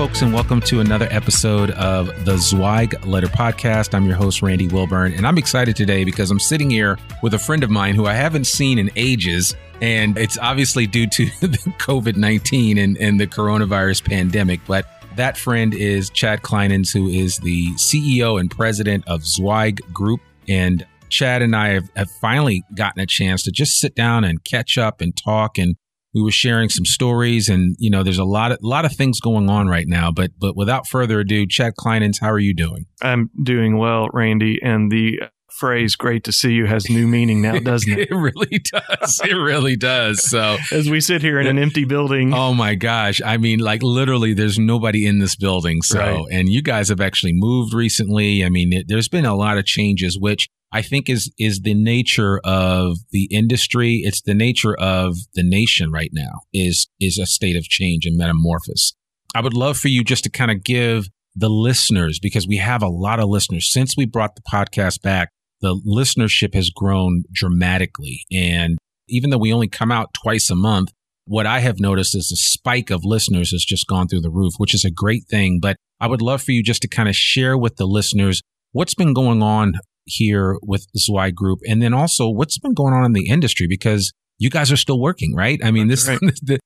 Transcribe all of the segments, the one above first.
Folks, and welcome to another episode of the Zweig Letter Podcast. I'm your host, Randy Wilburn, and I'm excited today because I'm sitting here with a friend of mine who I haven't seen in ages. And it's obviously due to the COVID 19 and, and the coronavirus pandemic. But that friend is Chad Clinehens, who is the CEO and president of Zweig Group. And Chad and I have, have finally gotten a chance to just sit down and catch up and talk and we were sharing some stories and you know there's a lot of lot of things going on right now but but without further ado chad clinehens how are you doing? I'm doing well randy and the phrase great to see you has new meaning now doesn't it? It really does. It really does. So as we sit here in an empty building. Oh my gosh. I mean like literally there's nobody in this building. So Right. and you guys have actually moved recently. I mean it, there's been a lot of changes which I think is is the nature of the industry. It's the nature of the nation right now. Is is a state of change and metamorphosis. I would love for you just to kind of give the listeners because we have a lot of listeners since we brought the podcast back. The listenership has grown dramatically, and even though we only come out twice a month, what I have noticed is the spike of listeners has just gone through the roof, which is a great thing. But I would love for you just to kind of share with the listeners what's been going on here with Zweig Group, and then also what's been going on in the industry because you guys are still working, right? I mean, this That's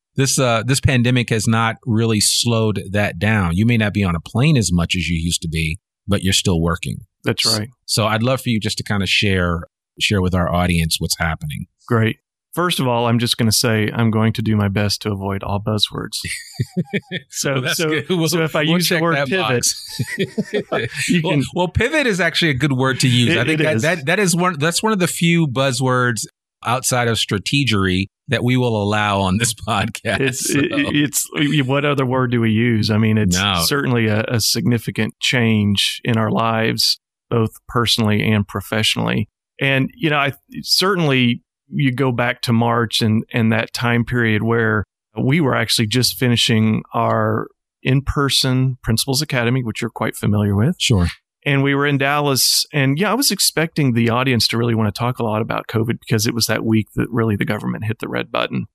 this uh, this pandemic has not really slowed that down. You may not be on a plane as much as you used to be, but you're still working. that's right So I'd love for you just to kind of share share with our audience what's happening. great first of all i'm just going to say i'm going to do my best to avoid all buzzwords so Well, so. We'll- so if i we'll use the word pivot you well, can well, pivot is actually a good word to use. It- I think that, that that is one that's one of the few buzzwords outside of strategery that we will allow on this podcast. it's So- it, it's what other word do we use i mean it's No. certainly a, a significant change in our lives both personally and professionally and you know i certainly you go back to march and and that time period where we were actually just finishing our in-person principals academy which you're quite familiar with sure. and we were in Dallas. And yeah, I was expecting the audience to really want to talk a lot about COVID because it was that week that really the government hit the red button.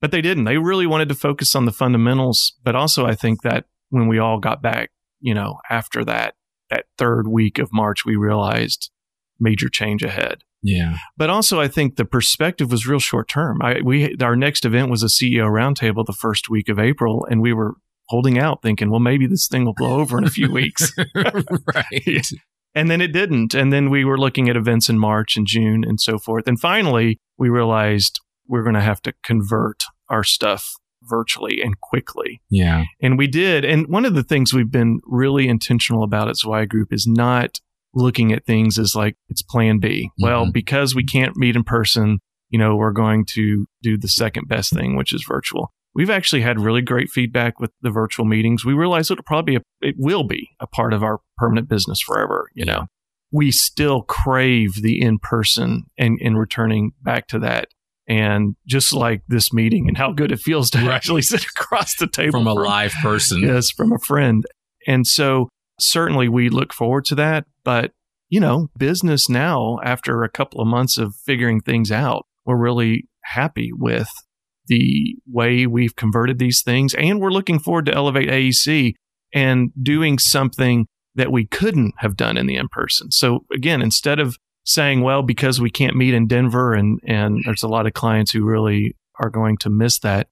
But they didn't. They really wanted to focus on the fundamentals. But also, I think that when we all got back, you know, after that, that third week of March, we realized major change ahead. Yeah. But also, I think the perspective was real short term. I, we our next event was a CEO roundtable the first week of April, and we were holding out, thinking, well, maybe this thing will blow over in a few weeks. right. And then it didn't. And then we were looking at events in March and June and so forth. And finally, we realized we're going to have to convert our stuff virtually and quickly. Yeah. And we did. And one of the things we've been really intentional about at Zweig Group is not looking at things as like it's plan B. Well, Mhm. because we can't meet in person, you know, we're going to do the second best thing, which is virtual. We've actually had really great feedback with the virtual meetings. We realize it'll probably, it will be a part of our permanent business forever, you know. We still crave the in person and, and returning back to that. And just like this meeting and how good it feels to Right. actually sit across the table From a live person. Yes, from a friend. And so certainly we look forward to that. But, you know, business now, after a couple of months of figuring things out, we're really happy with the way we've converted these things. And we're looking forward to Elevate AEC and doing something that we couldn't have done in the in person. So again, instead of saying, well, because we can't meet in Denver and, and there's a lot of clients who really are going to miss that.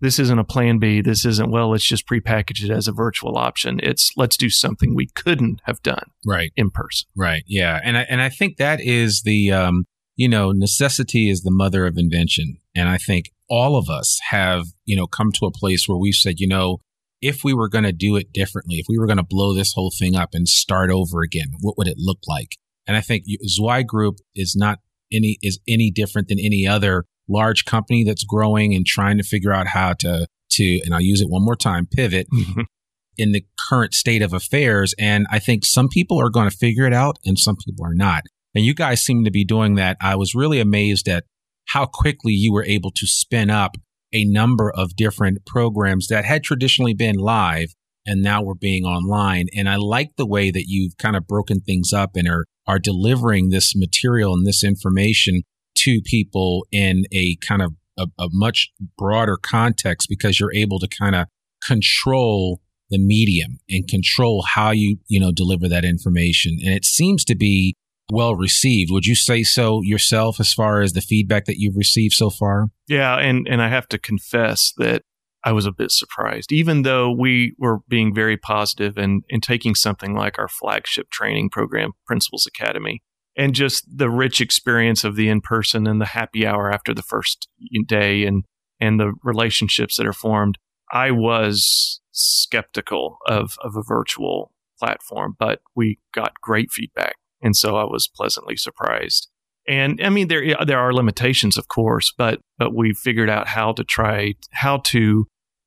This isn't a plan B. This isn't, well, let's just prepackage it as a virtual option. It's let's do something we couldn't have done right in person. Right. Yeah. And I, and I think that is the, um, you know, necessity is the mother of invention. And I think all of us have, you know, come to a place where we've said, you know, if we were going to do it differently, if we were going to blow this whole thing up and start over again, what would it look like? And I think Zweig Group is not any, is any different than any other large company that's growing and trying to figure out how to, to, and I'll use it one more time, pivot mm-hmm. in the current state of affairs. And I think some people are going to figure it out and some people are not. And you guys seem to be doing that. I was really amazed at how quickly you were able to spin up a number of different programs that had traditionally been live and now we're being online. And I like the way that you've kind of broken things up and are, are delivering this material and this information to people in a kind of a, a much broader context because you're able to kind of control the medium and control how you, you know, deliver that information. And it seems to be well received. Would you say so yourself as far as the feedback that you've received so far? Yeah, and and I have to confess that I was a bit surprised, even though we were being very positive and, and taking something like our flagship training program, Principals Academy, and just the rich experience of the in person and the happy hour after the first day and and the relationships that are formed. I was skeptical of of a virtual platform, but we got great feedback and so I was pleasantly surprised. And I mean, there there are limitations, of course, but but we figured out how to try how to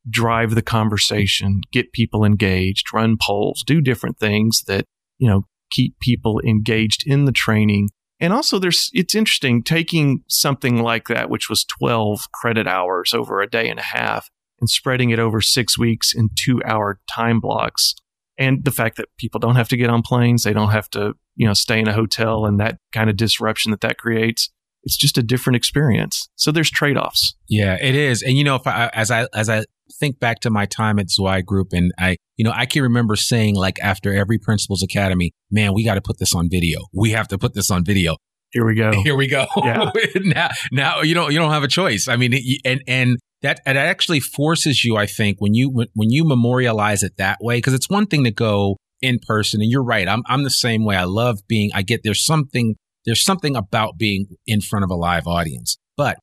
drive the conversation, get people engaged, run polls, do different things that you know keep people engaged in the training. And also, there's it's interesting taking something like that, which was 12 credit hours over a day and a half, and spreading it over six weeks in two hour time blocks and the fact that people don't have to get on planes, they don't have to, you know, stay in a hotel and that kind of disruption that that creates. It's just a different experience. So there's trade offs. Yeah, it is. And you know, if I, as I, as I think back to my time at Zweig Group and I, you know, I can remember saying like after every Principals Academy, man, we got to put this on video. We have to put this on video. Here we go. Here we go. Yeah. now, now you don't, you don't have a choice. I mean, and, and that and it actually forces you, I think, when you when you memorialize it that way, because it's one thing to go in person, and you're right. I'm I'm the same way. I love being. I get there's something there's something about being in front of a live audience, but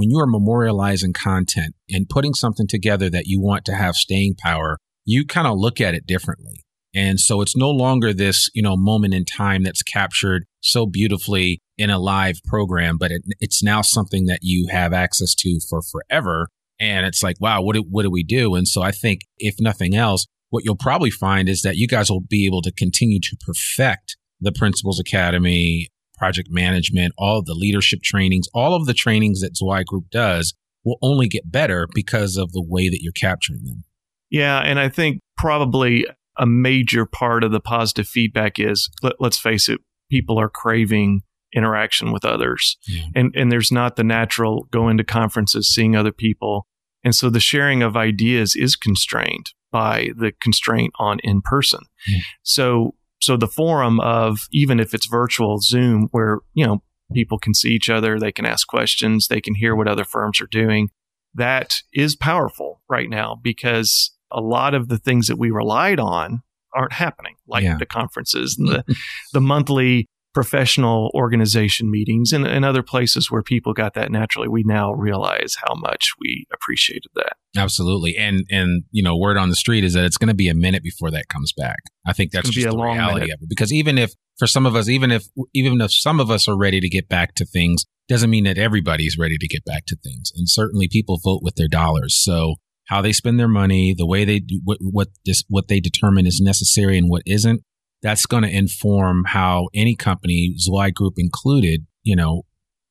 when you are memorializing content and putting something together that you want to have staying power, you kind of look at it differently. And so it's no longer this, you know, moment in time that's captured so beautifully in a live program, but it, it's now something that you have access to for forever and it's like, wow, what do, what do we do? And so I think if nothing else, what you'll probably find is that you guys will be able to continue to perfect the Principals Academy, project management, all the leadership trainings, all of the trainings that Zweig Group does will only get better because of the way that you're capturing them. Yeah. And I think probably a major part of the positive feedback is let, us face it, people are craving interaction with others. Yeah. And and there's not the natural going to conferences, seeing other people, and so the sharing of ideas is constrained by the constraint on in person. Mm. So, so the forum of even if it's virtual Zoom where, you know, people can see each other, they can ask questions, they can hear what other firms are doing. That is powerful right now because a lot of the things that we relied on aren't happening, like yeah. the conferences and the, the monthly professional organization meetings and, and other places where people got that naturally, we now realize how much we appreciated that. Absolutely. And, and, you know, word on the street is that it's going to be a minute before that comes back. I think that's just the reality minute. of it. Because even if, for some of us, even if, even if some of us are ready to get back to things, doesn't mean that everybody's ready to get back to things. And certainly people vote with their dollars. So how they spend their money, the way they do, what, what this, what they determine is necessary and what isn't that's going to inform how any company, Zweig Group included, you know,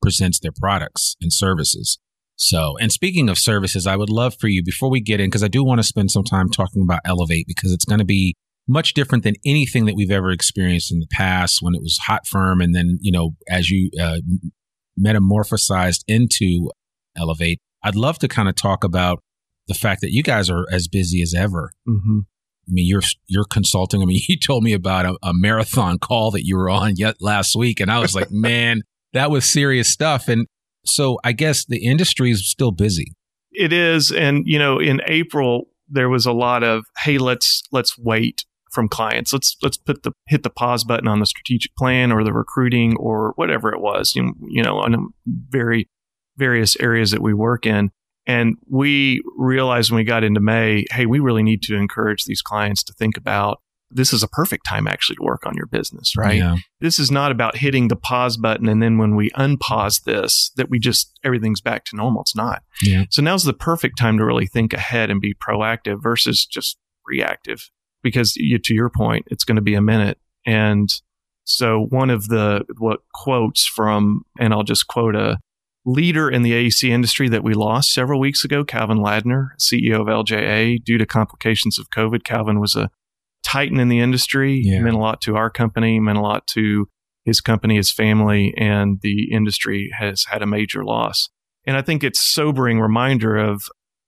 presents their products and services. So, and speaking of services, I would love for you before we get in, because I do want to spend some time talking about Elevate because it's going to be much different than anything that we've ever experienced in the past when it was hot firm. And then, you know, as you uh, metamorphosized into Elevate, I'd love to kind of talk about the fact that you guys are as busy as ever. Mm-hmm I mean, you're you're consulting. I mean, you told me about a, a marathon call that you were on yet last week, and I was like, man, that was serious stuff. And so, I guess the industry is still busy. It is, and you know, in April there was a lot of, hey, let's let's wait from clients. Let's let's put the hit the pause button on the strategic plan or the recruiting or whatever it was. You, you know, on very various areas that we work in. And we realized when we got into May, hey, we really need to encourage these clients to think about this is a perfect time actually to work on your business, right? Yeah. This is not about hitting the pause button and then when we unpause this, that we just everything's back to normal. It's not. Yeah. So now's the perfect time to really think ahead and be proactive versus just reactive. Because you, to your point, it's going to be a minute. And so one of the what quotes from, and I'll just quote a leader in the AEC industry that we lost several weeks ago, Calvin Ladner, CEO of LJA, due to complications of COVID. Calvin was a titan in the industry, yeah. meant a lot to our company, meant a lot to his company, his family, and the industry has had a major loss. And I think it's sobering reminder of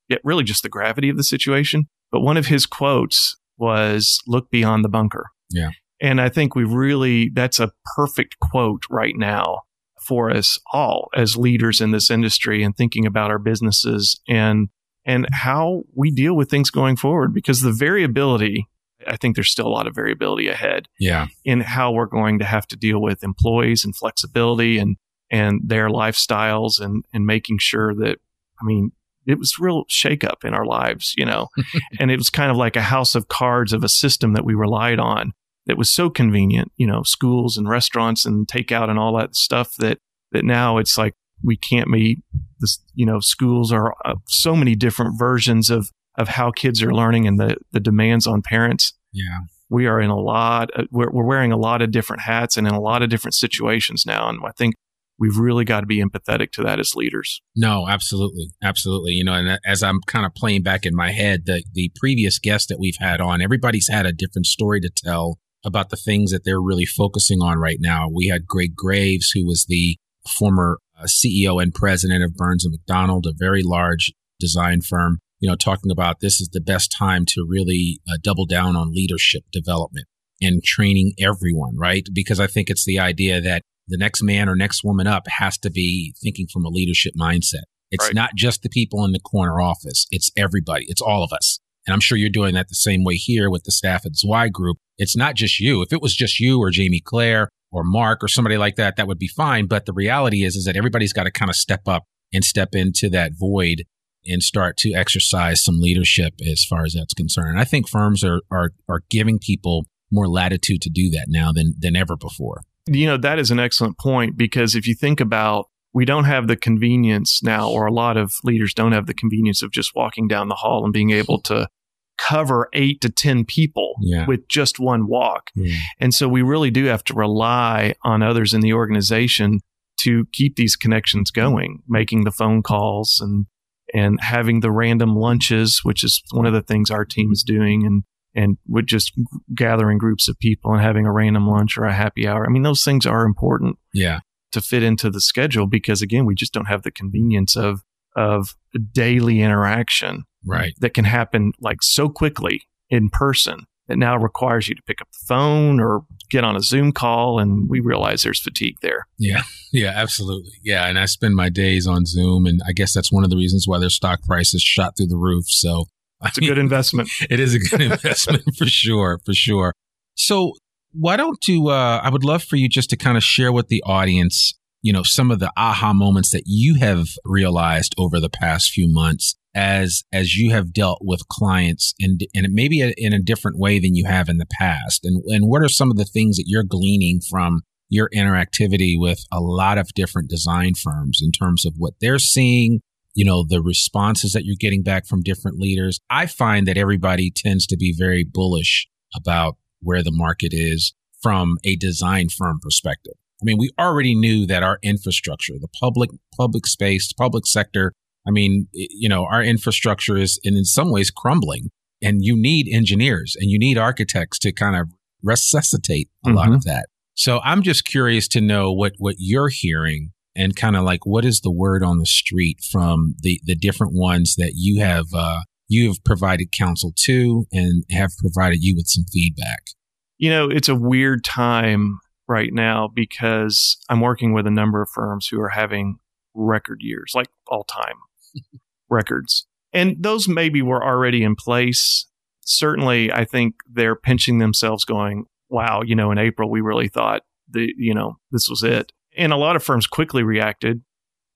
yeah, really just the gravity of the situation. But one of his quotes was, look beyond the bunker. Yeah. And I think we really, that's a perfect quote right now for us all as leaders in this industry and thinking about our businesses and and how we deal with things going forward because the variability I think there's still a lot of variability ahead yeah. in how we're going to have to deal with employees and flexibility and and their lifestyles and and making sure that I mean it was real shakeup in our lives, you know, and it was kind of like a house of cards of a system that we relied on that was so convenient, you know, schools and restaurants and takeout and all that stuff that, that now it's like we can't meet this, you know, schools are uh, so many different versions of, of how kids are learning and the, the demands on parents. Yeah. We are in a lot, of, we're, we're wearing a lot of different hats and in a lot of different situations now. And I think we've really got to be empathetic to that as leaders. No, absolutely. Absolutely. You know, and as I'm kind of playing back in my head, the, the previous guests that we've had on, everybody's had a different story to tell about the things that they're really focusing on right now. We had Greg Graves, who was the former uh, CEO and president of Burns and McDonnell, a very large design firm, you know, talking about this is the best time to really uh, double down on leadership development and training everyone, right? Because I think it's the idea that the next man or next woman up has to be thinking from a leadership mindset. It's right. not just the people in the corner office. It's everybody. It's all of us. And I'm sure you're doing that the same way here with the staff at Zweig Group. It's not just you. If it was just you or Jamie Claire or Mark or somebody like that, that would be fine. But the reality is, is that everybody's got to kind of step up and step into that void and start to exercise some leadership as far as that's concerned. And I think firms are, are, are giving people more latitude to do that now than, than ever before. You know, that is an excellent point because if you think about we don't have the convenience now, or a lot of leaders don't have the convenience of just walking down the hall and being able to cover eight to 10 people yeah. with just one walk. Yeah. And so we really do have to rely on others in the organization to keep these connections going, making the phone calls and, and having the random lunches, which is one of the things our team is doing. And, and with just gathering groups of people and having a random lunch or a happy hour. I mean, those things are important. Yeah to fit into the schedule because again, we just don't have the convenience of of daily interaction right that can happen like so quickly in person that now requires you to pick up the phone or get on a Zoom call and we realize there's fatigue there. Yeah. Yeah, absolutely. Yeah, and I spend my days on Zoom and I guess that's one of the reasons why their stock prices shot through the roof. So it's a good investment. it is a good investment for sure, for sure. So why don't you, uh, I would love for you just to kind of share with the audience, you know, some of the aha moments that you have realized over the past few months as, as you have dealt with clients and and maybe in a different way than you have in the past. And, and what are some of the things that you're gleaning from your interactivity with a lot of different design firms in terms of what they're seeing, you know, the responses that you're getting back from different leaders. I find that everybody tends to be very bullish about where the market is from a design firm perspective. I mean, we already knew that our infrastructure, the public, public space, public sector, I mean, you know, our infrastructure is in some ways crumbling and you need engineers and you need architects to kind of resuscitate a mm-hmm. lot of that. So I'm just curious to know what, what you're hearing and kind of like what is the word on the street from the, the different ones that you have, uh, you have provided counsel to and have provided you with some feedback. You know, it's a weird time right now because I'm working with a number of firms who are having record years, like all time records. And those maybe were already in place. Certainly, I think they're pinching themselves going, wow, you know, in April, we really thought the, you know, this was it. And a lot of firms quickly reacted,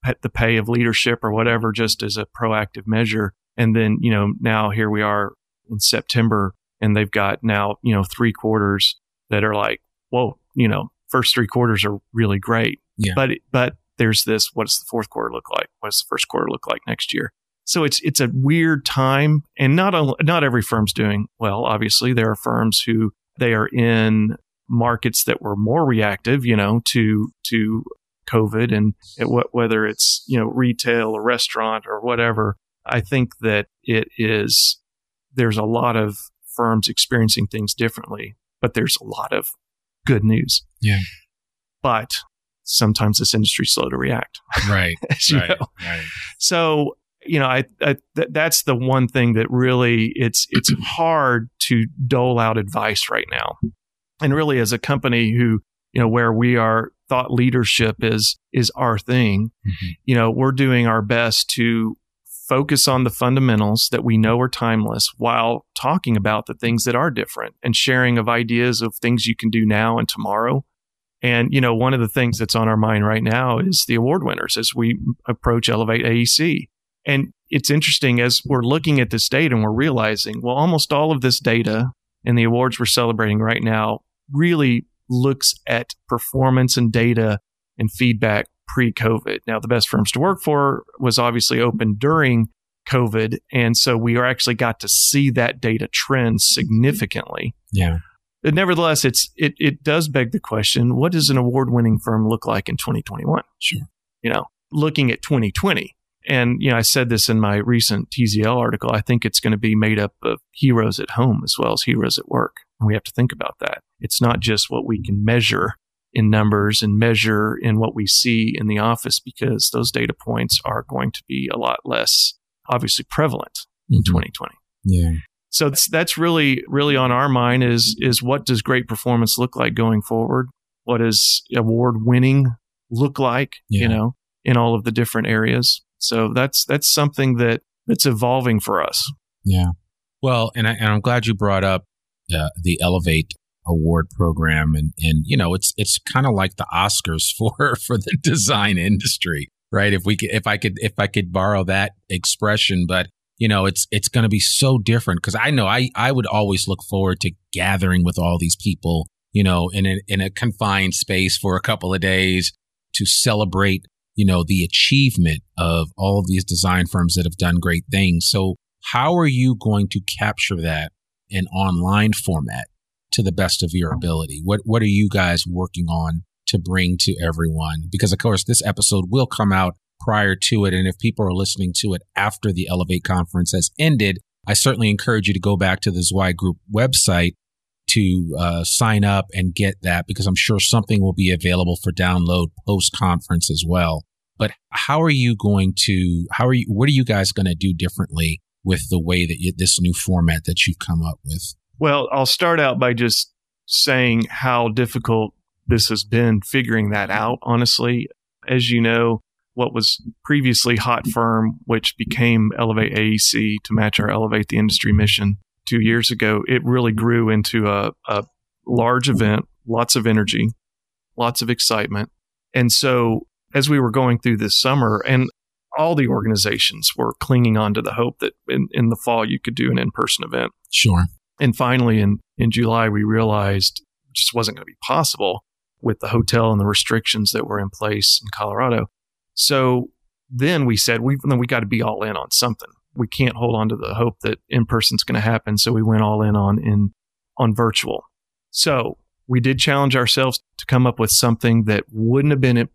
at the pay of leadership or whatever, just as a proactive measure. And then, you know, now here we are in September and they've got now, you know, three quarters that are like, whoa, you know, first three quarters are really great. Yeah. But, but there's this, what does the fourth quarter look like? What does the first quarter look like next year? So it's, it's a weird time and not, not every firm's doing well. Obviously, there are firms who they are in markets that were more reactive, you know, to, to COVID and it, whether it's, you know, retail or restaurant or whatever. I think that it is, there's a lot of firms experiencing things differently, but there's a lot of good news. Yeah. But sometimes this industry's slow to react. Right. right, right. So, you know, I, I th- that's the one thing that really it's it's hard to dole out advice right now. And really as a company who, you know, where we are thought leadership is is our thing, mm-hmm. you know, we're doing our best to focus on the fundamentals that we know are timeless while talking about the things that are different and sharing of ideas of things you can do now and tomorrow. And, you know, one of the things that's on our mind right now is the award winners as we approach Elevate AEC. And it's interesting as we're looking at this data and we're realizing, well, almost all of this data and the awards we're celebrating right now really looks at performance and data and feedback pre COVID. Now, the best firms to work for was obviously open during COVID. And so we are actually got to see that data trend significantly. Yeah. But nevertheless, it's it it does beg the question: What does an award-winning firm look like in 2021? Sure. You know, looking at 2020, and you know, I said this in my recent TZL article. I think it's going to be made up of heroes at home as well as heroes at work, and we have to think about that. It's not just what we can measure in numbers and measure in what we see in the office because those data points are going to be a lot less obviously prevalent in mm-hmm. 2020. Yeah. So that's, that's really, really on our mind is, is what does great performance look like going forward? What does award winning look like, yeah. you know, in all of the different areas? So that's, that's something that, that's evolving for us. Yeah. Well, and, I, and I'm glad you brought up uh, the Elevate award program. And and you know it's it's kind of like the Oscars for for the design industry right? If we could if I could if I could borrow that expression but you know it's it's going to be so different. Cuz I know I I would always look forward to gathering with all these people you know in a in a confined space for a couple of days to celebrate you know the achievement of all of these design firms that have done great things. So how are you going to capture that in online format to the best of your ability? What what are you guys working on to bring to everyone? Because of course this episode will come out prior to it and if people are listening to it after the Elevate conference has ended, I certainly encourage you to go back to the Zweig Group website to uh, sign up and get that because I'm sure something will be available for download post conference as well. But how are you going to, how are you, what are you guys going to do differently with the way that you, this new format that you've come up with? Well, I'll start out by just saying how difficult this has been figuring that out, honestly. As you know, what was previously Hot Firm, which became Elevate AEC to match our Elevate the Industry mission two years ago, it really grew into a, a large event, lots of energy, lots of excitement. And so as we were going through this summer, and all the organizations were clinging on to the hope that in, in the fall you could do an in person event. Sure. And finally, in, in July, we realized it just wasn't going to be possible with the hotel and the restrictions that were in place in Colorado. So then we said, we, we got to be all in on something. We can't hold on to the hope that in person's going to happen. So we went all in on, in, on virtual. So we did challenge ourselves to come up with something that wouldn't have been, it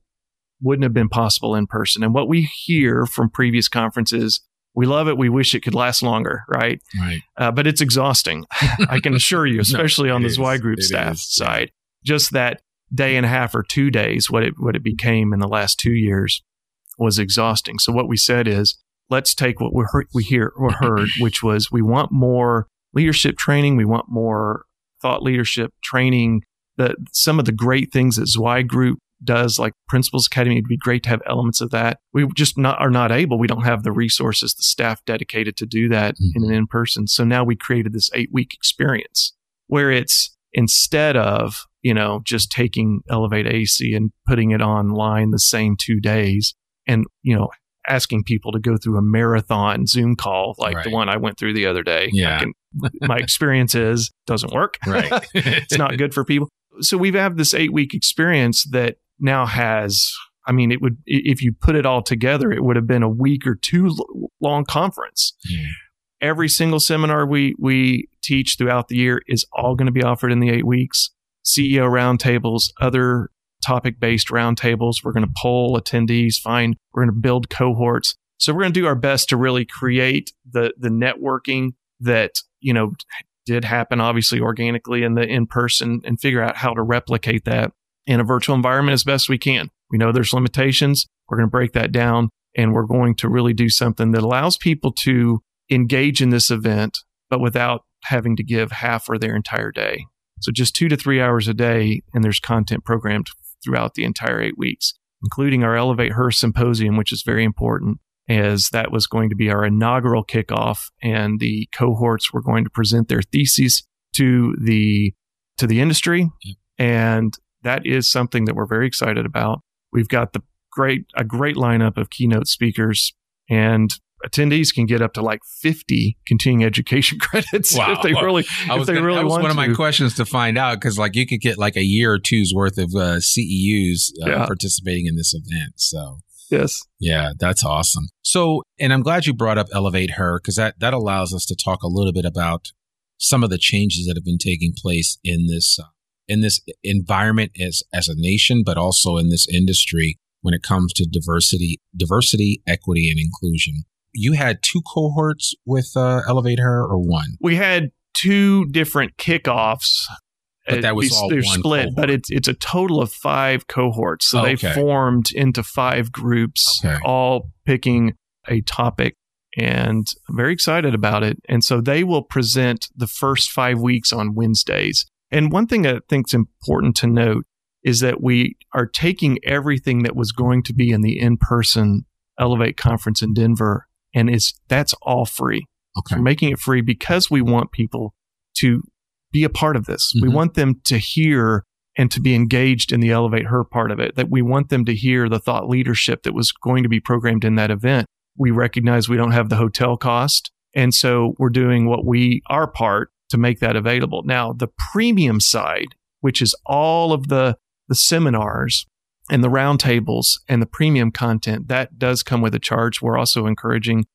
wouldn't have been possible in person. And what we hear from previous conferences we love it. We wish it could last longer, right? Right. Uh, but it's exhausting. I can assure you, especially no, on the Zweig Group it staff is. side. Just that day and a half or two days, what it what it became in the last two years was exhausting. So what we said is, let's take what we heard, we hear or heard, which was we want more leadership training. We want more thought leadership training. The, some of the great things that Zweig Group does, like Principals Academy, it'd be great to have elements of that. We just not are not able. We don't have the resources, the staff dedicated to do that mm-hmm. in an in person. So now we created this eight week experience where it's instead of you know just taking Elevate AEC and putting it online the same two days, and you know asking people to go through a marathon Zoom call like right. the one I went through the other day. Yeah. Can, my experience is doesn't work. Right. it's not good for people. So we've had this eight week experience that now has, I mean, it would, if you put it all together, it would have been a week or two long conference. Yeah. Every single seminar we, we teach throughout the year is all going to be offered in the eight weeks. CEO roundtables, other topic based roundtables. We're going to poll attendees, find, we're going to build cohorts. So we're going to do our best to really create the, the networking that, you know, did happen obviously organically in the in person and figure out how to replicate that in a virtual environment as best we can. We know there's limitations. We're going to break that down and we're going to really do something that allows people to engage in this event, but without having to give half or their entire day. So just two to three hours a day, and there's content programmed throughout the entire eight weeks, including our Elevate Her symposium, which is very important as that was going to be our inaugural kickoff and the cohorts were going to present their theses to the to the industry and that is something that we're very excited about we've got the great a great lineup of keynote speakers and attendees can get up to like 50 continuing education credits wow. if they really I if they gonna, really that was want one of my questions to find out because like you could get like a year or two's worth of uh, CEUs uh, yeah. participating in this event so Yes. Yeah, that's awesome. So, and I'm glad you brought up Elevate Her because that, that allows us to talk a little bit about some of the changes that have been taking place in this, uh, in this environment as, as a nation, but also in this industry when it comes to diversity, diversity, equity, and inclusion. You had two cohorts with uh, Elevate Her or one? We had two different kickoffs but that was all they're split, cohort. but it's it's a total of five cohorts. So okay. they formed into five groups, okay. all picking a topic, and I'm very excited about it. And so they will present the first five weeks on Wednesdays. And one thing I think is important to note is that we are taking everything that was going to be in the in-person Elevate conference in Denver, and it's that's all free. Okay. We're making it free because we want people to be a part of this. Mm-hmm. We want them to hear and to be engaged in the elevate her part of it, that we want them to hear the thought leadership that was going to be programmed in that event. We recognize we don't have the hotel cost. And so we're doing what we, our part to make that available. Now, the premium side, which is all of the, the seminars and the roundtables and the premium content, that does come with a charge. We're also encouraging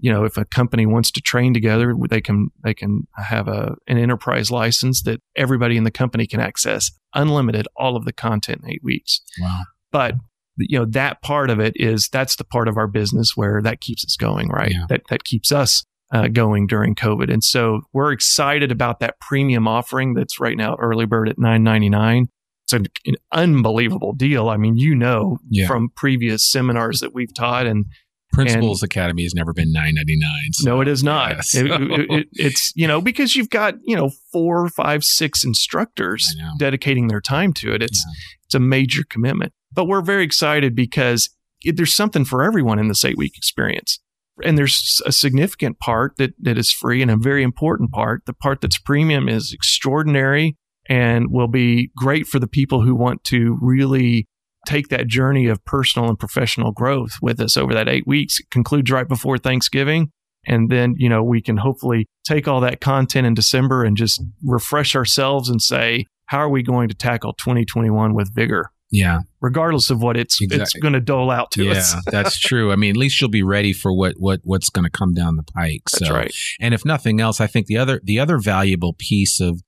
you know, if a company wants to train together, they can they can have a an enterprise license that everybody in the company can access unlimited all of the content in eight weeks. Wow! But you know that part of it is that's the part of our business where that keeps us going, right? Yeah. That that keeps us uh, going during COVID, and so we're excited about that premium offering that's right now early bird at nine ninety nine. It's an, an, unbelievable deal. I mean, you know yeah. from previous seminars that we've taught and Principals and, Academy has never been nine ninety nine. So, no, it is not. Yeah, so. it, it, it, it's you know because you've got you know four, five, six instructors dedicating their time to it. It's yeah. it's a major commitment. But we're very excited because there's something for everyone in this eight week experience. And there's a significant part that, that is free and a very important part. The part that's premium is extraordinary and will be great for the people who want to really take that journey of personal and professional growth with us over that eight weeks. It concludes right before Thanksgiving. And then, you know, we can hopefully take all that content in December and just refresh ourselves and say, how are we going to tackle 2021 with vigor? Yeah. Regardless of what it's exactly. it's going to dole out to yeah, us. Yeah, that's true. I mean, at least you'll be ready for what what what's going to come down the pike. That's right. And if nothing else, I think the other the other valuable piece of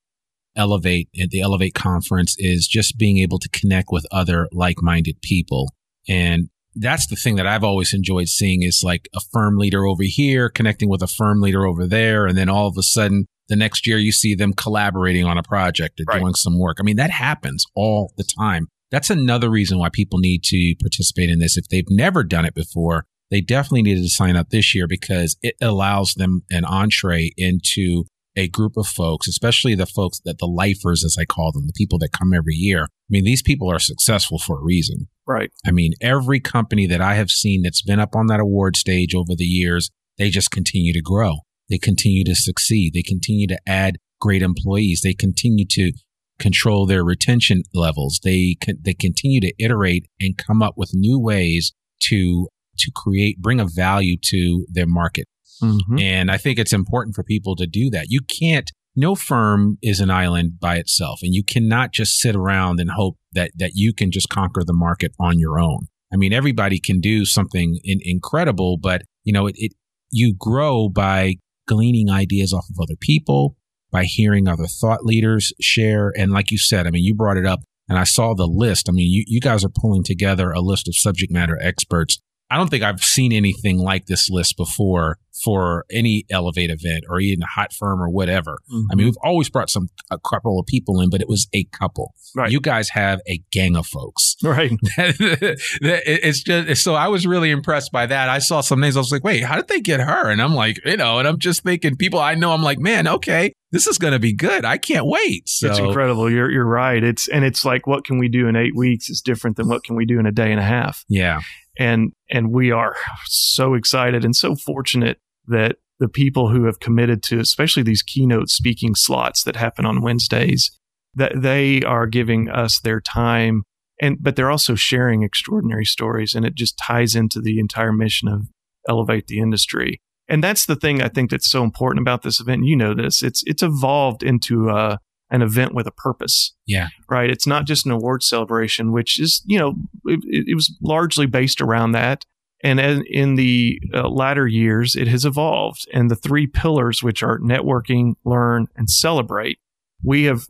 Elevate at the Elevate conference is just being able to connect with other like-minded people. And that's the thing that I've always enjoyed seeing is like a firm leader over here connecting with a firm leader over there. And then all of a sudden the next year you see them collaborating on a project or right. doing some work. I mean, that happens all the time. That's another reason why people need to participate in this. If they've never done it before, they definitely needed to sign up this year because it allows them an entree into a group of folks, especially the folks that the lifers, as I call them, the people that come every year. I mean, these people are successful for a reason. Right. I mean, every company that I have seen that's been up on that award stage over the years, they just continue to grow. They continue to succeed. They continue to add great employees. They continue to control their retention levels. They they continue to iterate and come up with new ways to to create bring a value to their market. Mm-hmm. And I think it's important for people to do that. You can't no firm is an island by itself and you cannot just sit around and hope that that you can just conquer the market on your own. I mean everybody can do something in, incredible but you know it, it you grow by gleaning ideas off of other people, by hearing other thought leaders share. And like you said, I mean, you brought it up and I saw the list. I mean, you, you guys are pulling together a list of subject matter experts. I don't think I've seen anything like this list before for any Elevate event or even a hot firm or whatever. Mm-hmm. I mean, we've always brought some a couple of people in, but it was a couple. Right. You guys have a gang of folks. Right. it's just so I was really impressed by that. I saw some names. I was like, wait, how did they get her? And I'm like, you know, and I'm just thinking people I know. I'm like, man, okay, this is going to be good. I can't wait. So. It's incredible. You're you're right. It's and it's like what can we do in eight weeks is different than what can we do in a day and a half. Yeah. And and we are so excited and so fortunate that the people who have committed to, especially these keynote speaking slots that happen on Wednesdays, that they are giving us their time and, but they're also sharing extraordinary stories and it just ties into the entire mission of elevate the industry. And that's the thing I think that's so important about this event. You know this. It's it's evolved into a, an event with a purpose. Yeah. Right. It's not just an award celebration, which is, you know, it, it was largely based around that. And in the uh, latter years, it has evolved. And the three pillars, which are networking, learn, and celebrate, we have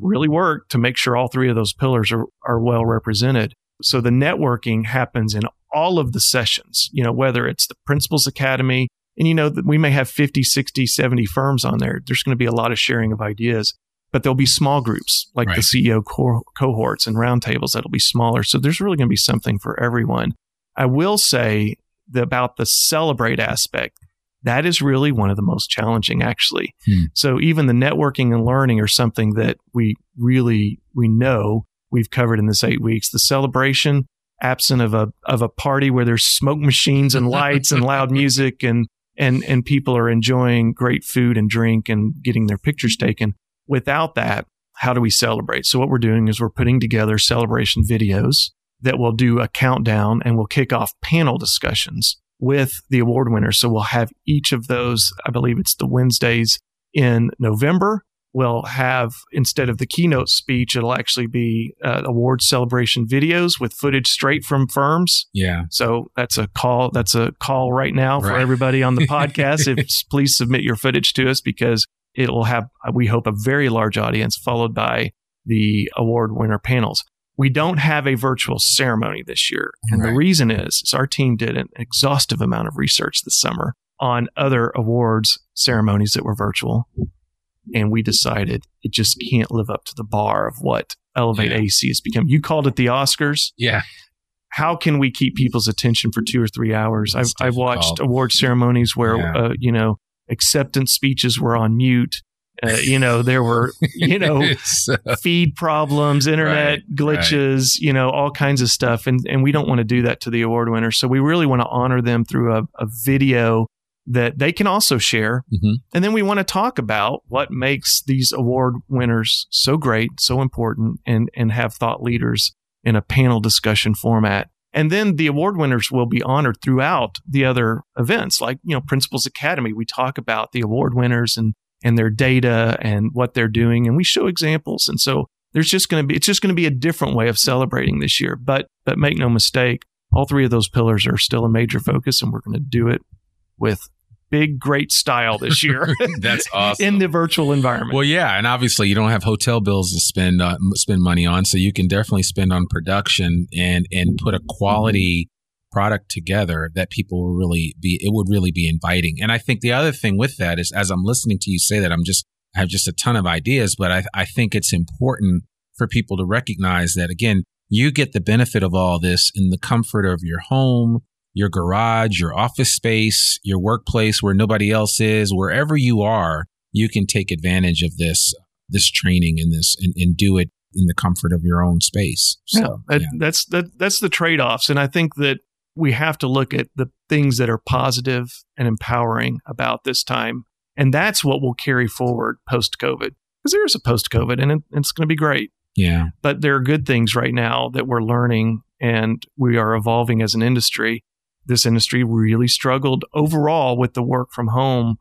really worked to make sure all three of those pillars are, are well represented. So the networking happens in all of the sessions, you know, whether it's the Principals Academy, and you know, that we may have 50, 60, 70 firms on there. There's going to be a lot of sharing of ideas, but there'll be small groups like right. the CEO co- cohorts and roundtables that'll be smaller. So there's really going to be something for everyone. I will say about the celebrate aspect, that is really one of the most challenging actually. Hmm. So even the networking and learning are something that we really, we know we've covered in this eight weeks. The celebration, absent of a, of a party where there's smoke machines and lights and loud music and, and, and people are enjoying great food and drink and getting their pictures taken. Without that, how do we celebrate? So what we're doing is we're putting together celebration videos that will do a countdown and we'll kick off panel discussions with the award winners. So we'll have each of those, I believe it's the Wednesdays in November. We'll have, instead of the keynote speech, it'll actually be uh, award celebration videos with footage straight from firms. Yeah. So that's a call. That's a call right now right. for everybody on the podcast. if please submit your footage to us because it'll have, we hope, a very large audience followed by the award winner panels. We don't have a virtual ceremony this year. And right. the reason is, is our team did an exhaustive amount of research this summer on other awards ceremonies that were virtual. And we decided it just can't live up to the bar of what Elevate yeah. AEC has become. You called it the Oscars. Yeah. How can we keep people's attention for two or three hours? I've, I've watched award ceremonies where, yeah. uh, you know, acceptance speeches were on mute uh, you know, there were, you know, feed problems, internet right, glitches, right. you know, all kinds of stuff. And, and we don't want to do that to the award winners. So we really want to honor them through a, a video that they can also share. Mm-hmm. And then we want to talk about what makes these award winners so great, so important, and, and have thought leaders in a panel discussion format. And then the award winners will be honored throughout the other events, like, you know, Principals Academy. We talk about the award winners and and their data and what they're doing. And we show examples. And so there's just going to be, it's just going to be a different way of celebrating this year. But, but make no mistake, all three of those pillars are still a major focus and we're going to do it with big, great style this year. That's awesome in the virtual environment. Well, yeah, and obviously you don't have hotel bills to spend uh, spend money on, so you can definitely spend on production and and put a quality product together that people will really be, it would really be inviting. And I think the other thing with that is as I'm listening to you say that, I'm just, I have just a ton of ideas, but I, I think it's important for people to recognize that again, you get the benefit of all this in the comfort of your home, your garage, your office space, your workplace where nobody else is, wherever you are, you can take advantage of this this training and this and, and do it in the comfort of your own space. So, yeah, that, yeah. that's that that's the trade offs, and I think that we have to look at the things that are positive and empowering about this time, and that's what will carry forward post COVID because there is a post COVID, and it, it's going to be great. Yeah, but there are good things right now that we're learning, and we are evolving as an industry. This industry really struggled overall with the work from home.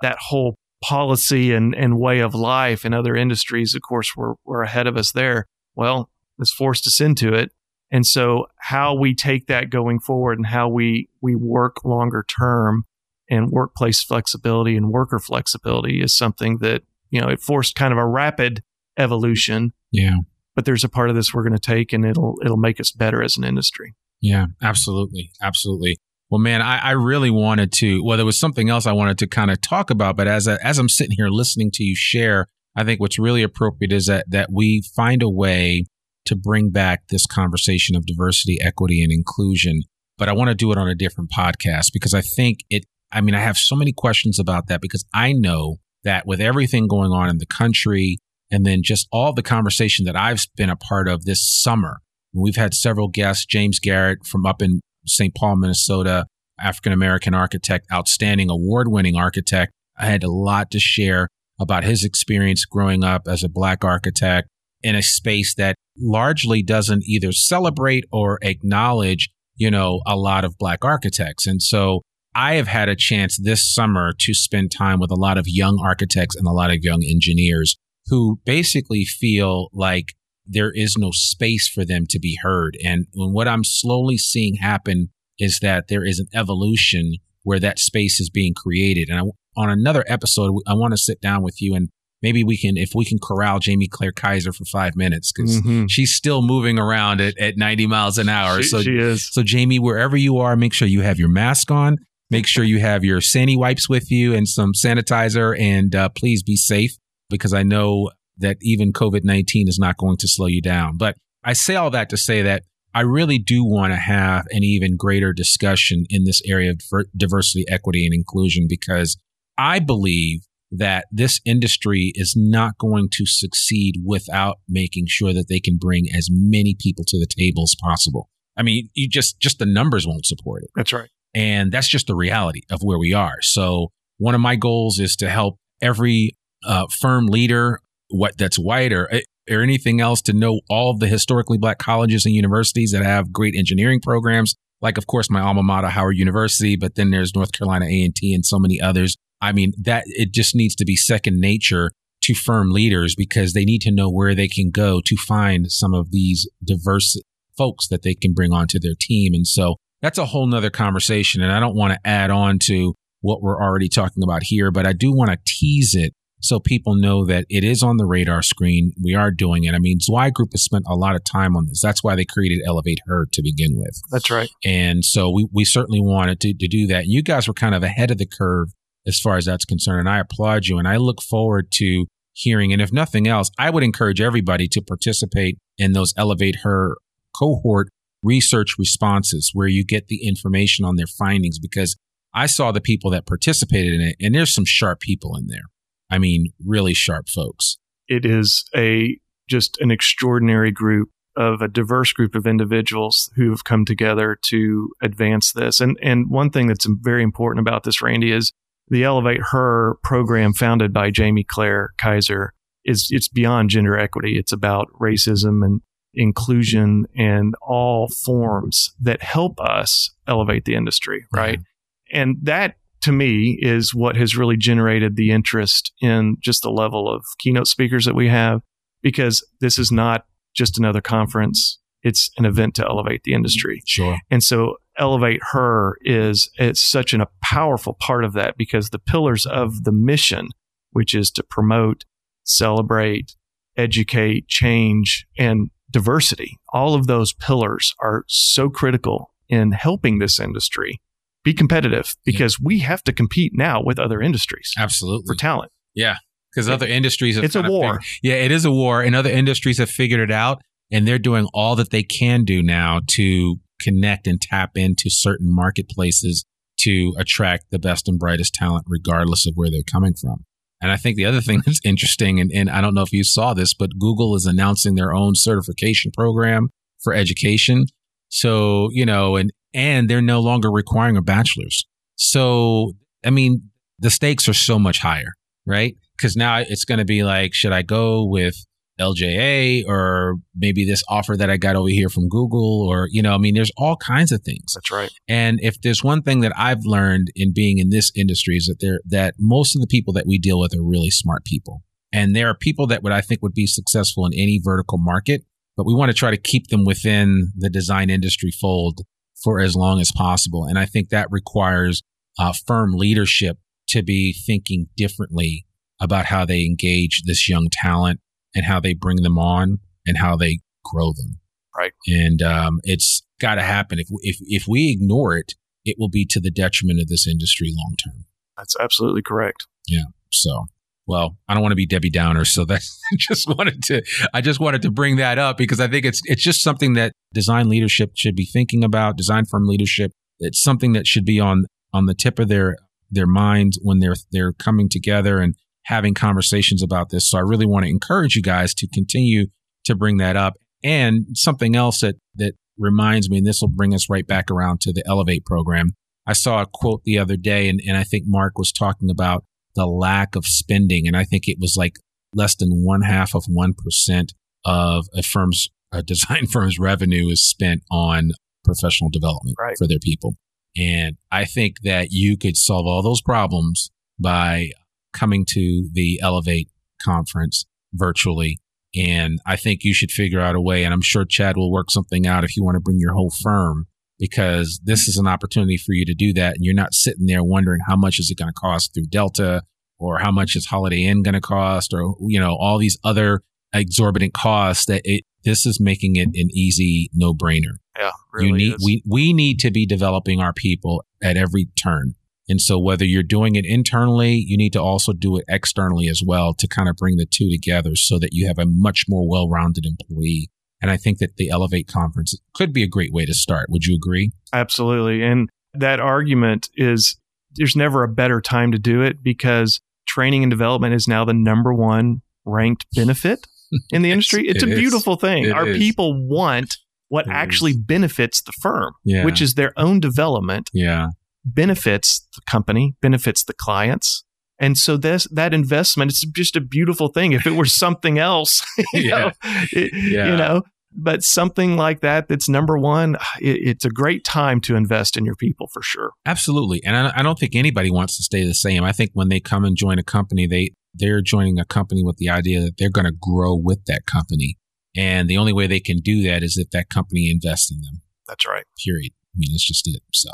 That whole policy and, and way of life in other industries, of course, were, were ahead of us there. Well, it's forced us into it. And so how we take that going forward and how we, we work longer term and workplace flexibility and worker flexibility is something that, you know, it forced kind of a rapid evolution. Yeah. But there's a part of this we're going to take and it'll, it'll make us better as an industry. Yeah, absolutely. Absolutely. Well, man, I, I, really wanted to. Well, there was something else I wanted to kind of talk about, but as I, as I'm sitting here listening to you share, I think what's really appropriate is that that we find a way to bring back this conversation of diversity, equity, and inclusion. But I want to do it on a different podcast because I think it. I mean, I have so many questions about that because I know that with everything going on in the country, and then just all the conversation that I've been a part of this summer. We've had several guests, James Garrett from up in St. Paul, Minnesota, African American architect, outstanding award winning architect. I had a lot to share about his experience growing up as a black architect in a space that largely doesn't either celebrate or acknowledge, you know, a lot of black architects. And so I have had a chance this summer to spend time with a lot of young architects and a lot of young engineers who basically feel like there is no space for them to be heard. And what I'm slowly seeing happen is that there is an evolution where that space is being created. And I, on another episode, I want to sit down with you and maybe we can, if we can corral Jamie Claire Kaiser for five minutes because mm-hmm. she's still moving around at, at 90 miles an hour. She, so, she is. So, Jamie, wherever you are, make sure you have your mask on. Make sure you have your Sani wipes with you and some sanitizer, and uh, please be safe because I know that even COVID 19 is not going to slow you down. But I say all that to say that I really do want to have an even greater discussion in this area of diversity, equity, and inclusion because I believe that this industry is not going to succeed without making sure that they can bring as many people to the table as possible. I mean, you just just the numbers won't support it. That's right. And that's just the reality of where we are. So one of my goals is to help every uh, firm leader what that's white or eh, or anything else to know all the historically black colleges and universities that have great engineering programs? Like of course my alma mater howard university but then there's north carolina a&t and so many others. I mean that it just needs to be second nature to firm leaders because they need to know where they can go to find some of these diverse folks that they can bring onto their team. And so that's a whole nother conversation and i don't want to add on to what we're already talking about here but i do want to tease it so people know that it is on the radar screen. We are doing it. I mean, Zweig Group has spent a lot of time on this. That's why they created Elevate Her to begin with. That's right. And so we, we certainly wanted to, to do that. You guys were kind of ahead of the curve as far as that's concerned. And I applaud you. And I look forward to hearing. And if nothing else, I would encourage everybody to participate in those Elevate Her cohort research responses where you get the information on their findings because I saw the people that participated in it and there's some sharp people in there. I mean, really sharp folks. It is a just an extraordinary group of a diverse group of individuals who have come together to advance this. And and one thing that's very important about this, Randy, is the Elevate Her program founded by Jamie Claire Kaiser is it's beyond gender equity. It's about racism and inclusion and all forms that help us elevate the industry, right? Mm-hmm. And that to me is what has really generated the interest in just the level of keynote speakers that we have because this is not just another conference. It's an event to elevate the industry. Sure. And so elevate her is it's such an, a powerful part of that because the pillars of the mission which is to promote celebrate educate change and diversity all of those pillars are so critical in helping this industry be competitive because yeah. we have to compete now with other industries. Absolutely. For talent. Yeah. Because other industries It's a war. Figured, yeah, it is a war. And other industries have figured it out and they're doing all that they can do now to connect and tap into certain marketplaces to attract the best and brightest talent, regardless of where they're coming from. And I think the other thing that's interesting, and, and I don't know if you saw this, but Google is announcing their own certification program for education. So, you know, and, and they're no longer requiring a bachelor's. So, I mean, the stakes are so much higher, right? Because now it's going to be like, should I go with LJA or maybe this offer that I got over here from Google or, you know, I mean, there's all kinds of things. That's right. And if there's one thing that I've learned in being in this industry is that there, that most of the people that we deal with are really smart people. And there are people that would, I think would be successful in any vertical market, but we want to try to keep them within the design industry fold for as long as possible. And I think that requires uh, firm leadership to be thinking differently about how they engage this young talent and how they bring them on and how they grow them. Right. And um, it's got to happen. If, if, if we ignore it, it will be to the detriment of this industry long term. That's absolutely correct. Yeah. So, well, I don't want to be Debbie Downer, so that's just wanted to I just wanted to bring that up because I think it's it's just something that design leadership should be thinking about, design firm leadership. It's something that should be on on the tip of their their minds when they're they're coming together and having conversations about this. So I really want to encourage you guys to continue to bring that up. And something else that, that reminds me, and this will bring us right back around to the Elevate program. I saw a quote the other day, and, and I think Mark was talking about the lack of spending. And I think it was like less than one half of 1% of a firm's, a design firm's revenue is spent on professional development right. for their people. And I think that you could solve all those problems by coming to the Elevate conference virtually. And I think you should figure out a way. And I'm sure Chad will work something out if you want to bring your whole firm because this is an opportunity for you to do that. And you're not sitting there wondering how much is it going to cost through Delta or how much is Holiday Inn going to cost or, you know, all these other exorbitant costs that it, this is making it an easy no brainer. Yeah. Really you need, is. we, we need to be developing our people at every turn. And so whether you're doing it internally, you need to also do it externally as well to kind of bring the two together so that you have a much more well-rounded employee. And I think that the Elevate conference could be a great way to start. Would you agree? Absolutely. And that argument is there's never a better time to do it because training and development is now the number one ranked benefit in the industry. It's It a is. beautiful thing. It Our is. people want what It actually is. benefits the firm, Yeah. which is their own development yeah. benefits the company, benefits the clients. And so this that investment it's just a beautiful thing. If it were something else, you Yeah. know, it- Yeah. you know, but something like that that's number one, it, it's a great time to invest in your people for sure. Absolutely. And I, I don't think anybody wants to stay the same. I think when they come and join a company, they, they're joining a company with the idea that they're going to grow with that company. And the only way they can do that is if that company invests in them. That's right. period. I mean, it's just it. So,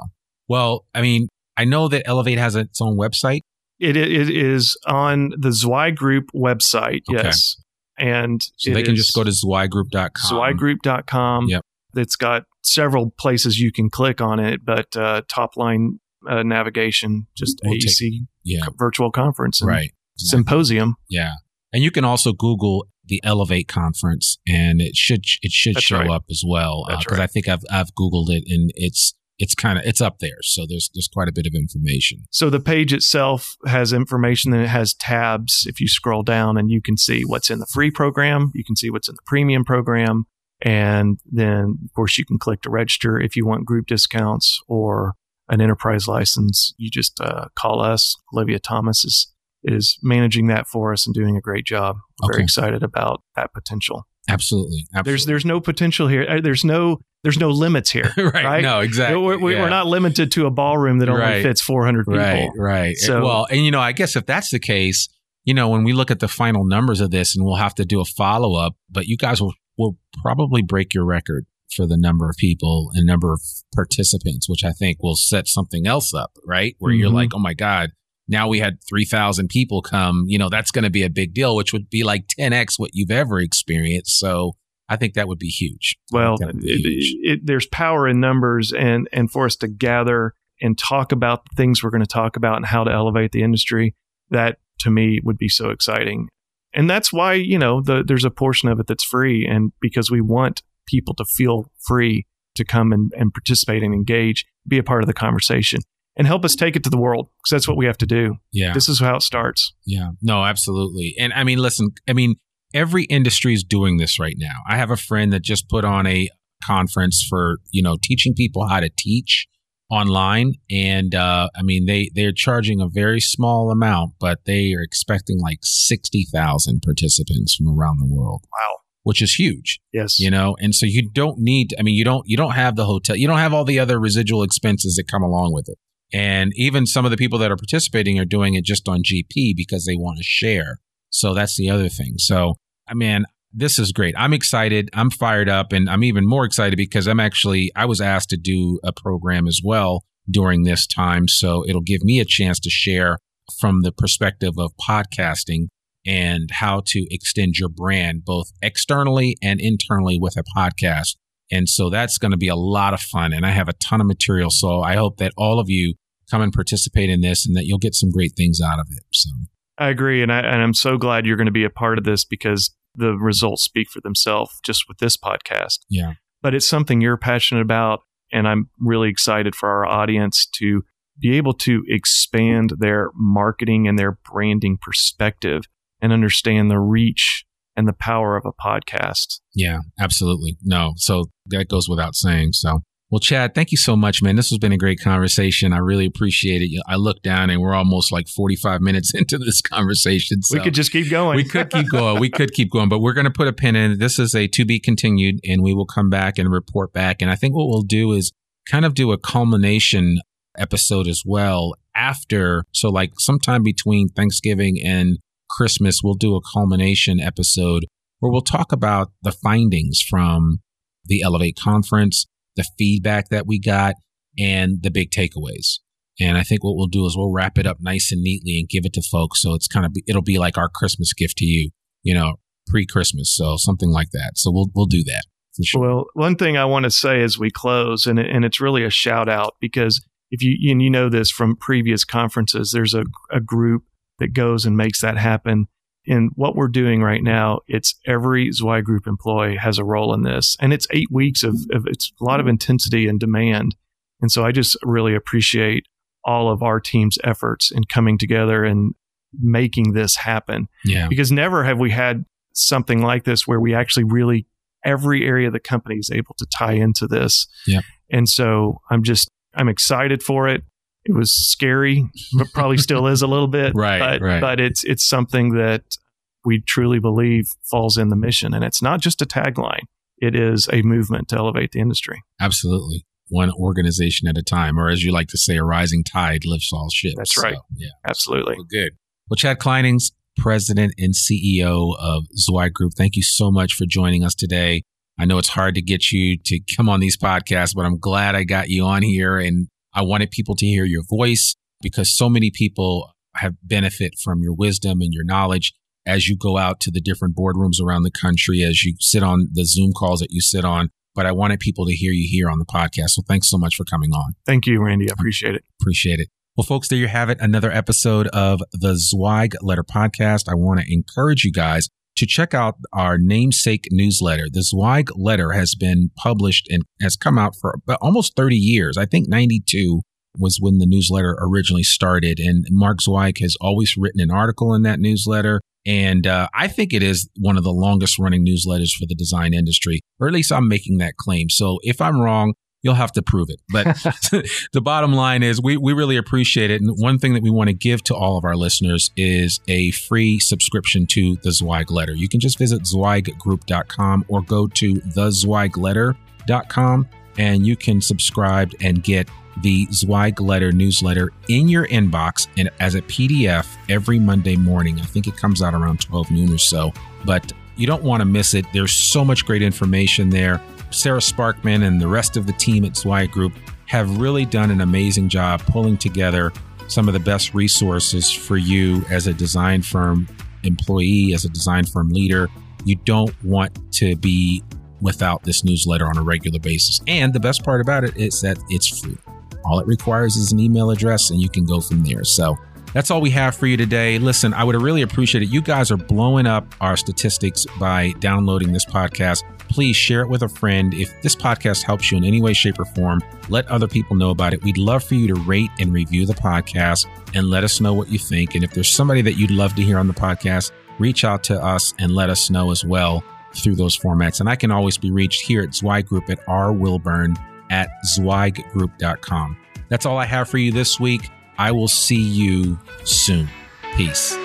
well, I mean, I know that Elevate has its own website. It, it is on the Zweig Group website, Okay. yes. And So they can just go to zweiggroup.com. zweiggroup.com. Yep. It's got several places you can click on it, but uh, top line uh, navigation, just We'll take- AEC Yeah, virtual conference right. symposium. Yeah. And you can also Google the Elevate conference and it should, it should That's show right. up as well. That's Cause right. I think I've, I've Googled it and it's, it's kind of, it's up there. So there's, there's quite a bit of information. So the page itself has information and it has tabs. If you scroll down and you can see what's in the free program, you can see what's in the premium program. And then, of course, you can click to register if you want group discounts or an enterprise license. You just uh, call us. Olivia Thomas is is managing that for us and doing a great job. We're Very excited about that potential. Absolutely. There's Absolutely. there's no potential here. Uh, There's no there's no limits here. right, right? No, exactly. We're, we're, Yeah. not limited to a ballroom that only Right. fits 400 people. Right, right. So- well, and you know, I guess if that's the case, you know, when we look at the final numbers of this, and we'll have to do a follow up, but you guys will will probably break your record for the number of people and number of participants, which I think will set something else up, right? Where you're Mhm. like, oh my god. Now we had 3,000 people come, you know, that's going to be a big deal, which would be like 10x what you've ever experienced. So I think that would be huge. Well, be it, huge. it, there's power in numbers, and and for us to gather and talk about the things we're going to talk about and how to elevate the industry, that to me would be so exciting. And that's why you know the, there's a portion of it that's free, and because we want people to feel free to come and, and participate and engage, be a part of the conversation and help us take it to the world because that's what we have to do. Yeah. This is how it starts. Yeah. No, absolutely. And I mean, listen, I mean, every industry is doing this right now. I have a friend that just put on a conference for, you know, teaching people how to teach online and uh, i mean they they're charging a very small amount but they are expecting like 60,000 participants from around the world wow which is huge yes you know and so you don't need i mean you don't you don't have the hotel you don't have all the other residual expenses that come along with it and even some of the people that are participating are doing it just on gp because they want to share so that's the other thing so i mean this is great. I'm excited. I'm fired up and I'm even more excited because I'm actually, I was asked to do a program as well during this time. So it'll give me a chance to share from the perspective of podcasting and how to extend your brand both externally and internally with a podcast. And so that's going to be a lot of fun. And I have a ton of material. So I hope that all of you come and participate in this and that you'll get some great things out of it. So I agree. And, I, and I'm so glad you're going to be a part of this because the results speak for themselves just with this podcast. Yeah. But it's something you're passionate about. And I'm really excited for our audience to be able to expand their marketing and their branding perspective and understand the reach and the power of a podcast. Yeah, absolutely. No, so that goes without saying. So well, Chad, thank you so much, man. This has been a great conversation. I really appreciate it. I look down and we're almost like 45 minutes into this conversation. So we could just keep going. we could keep going. We could keep going, but we're going to put a pin in. This is a to be continued and we will come back and report back. And I think what we'll do is kind of do a culmination episode as well after. So like sometime between Thanksgiving and Christmas, we'll do a culmination episode where we'll talk about the findings from the Elevate conference the feedback that we got, and the big takeaways. And I think what we'll do is we'll wrap it up nice and neatly and give it to folks. So it's kind of, it'll be like our Christmas gift to you, you know, pre Christmas. So something like that. So we'll, we'll do that. Sure. Well, one thing I want to say as we close, and, and it's really a shout out because if you, and you know this from previous conferences, there's a, a group that goes and makes that happen in what we're doing right now, it's every Zweig Group employee has a role in this, and it's eight weeks of, of it's a lot of intensity and demand. And so I just really appreciate all of our team's efforts in coming together and making this happen. Yeah. Because never have we had something like this where we actually really every area of the company is able to tie into this. Yeah. And so I'm just I'm excited for it it was scary, but probably still is a little bit. right, but, right. But it's it's something that we truly believe falls in the mission, and it's not just a tagline; it is a movement to elevate the industry. Absolutely, one organization at a time, or as you like to say, a rising tide lifts all ships. That's right. So, yeah, absolutely. Well, good. Well, Chad Clinehens, President and CEO of Zweig Group, thank you so much for joining us today. I know it's hard to get you to come on these podcasts, but I'm glad I got you on here and I wanted people to hear your voice because so many people have benefit from your wisdom and your knowledge as you go out to the different boardrooms around the country, as you sit on the Zoom calls that you sit on. But I wanted people to hear you here on the podcast. So thanks so much for coming on. Thank you, Randy. I appreciate it. Appreciate it. Well, folks, there you have it. Another episode of the Zweig Letter Podcast. I want to encourage you guys to check out our namesake newsletter. The Zweig letter has been published and has come out for almost 30 years. I think 92 was when the newsletter originally started. And Mark Zweig has always written an article in that newsletter. And uh, I think it is one of the longest running newsletters for the design industry, or at least I'm making that claim. So if I'm wrong, you'll have to prove it. But the bottom line is we, we really appreciate it. And one thing that we want to give to all of our listeners is a free subscription to the Zweig letter. You can just visit zweiggroup.com or go to thezweigletter.com and you can subscribe and get the Zweig letter newsletter in your inbox and as a PDF every Monday morning. I think it comes out around 12 noon or so, but you don't want to miss it. There's so much great information there. Sarah Sparkman and the rest of the team at Zweig Group have really done an amazing job pulling together some of the best resources for you as a design firm employee, as a design firm leader. You don't want to be without this newsletter on a regular basis. And the best part about it is that it's free. All it requires is an email address and you can go from there. So That's all we have for you today. Listen, I would really appreciate it. You guys are blowing up our statistics by downloading this podcast. Please share it with a friend. If this podcast helps you in any way, shape, or form, let other people know about it. We'd love for you to rate and review the podcast and let us know what you think. And if there's somebody that you'd love to hear on the podcast, reach out to us and let us know as well through those formats. And I can always be reached here at Zweig Group at rwilburn at zweiggroup.com. That's all I have for you this week. I will see you soon. Peace.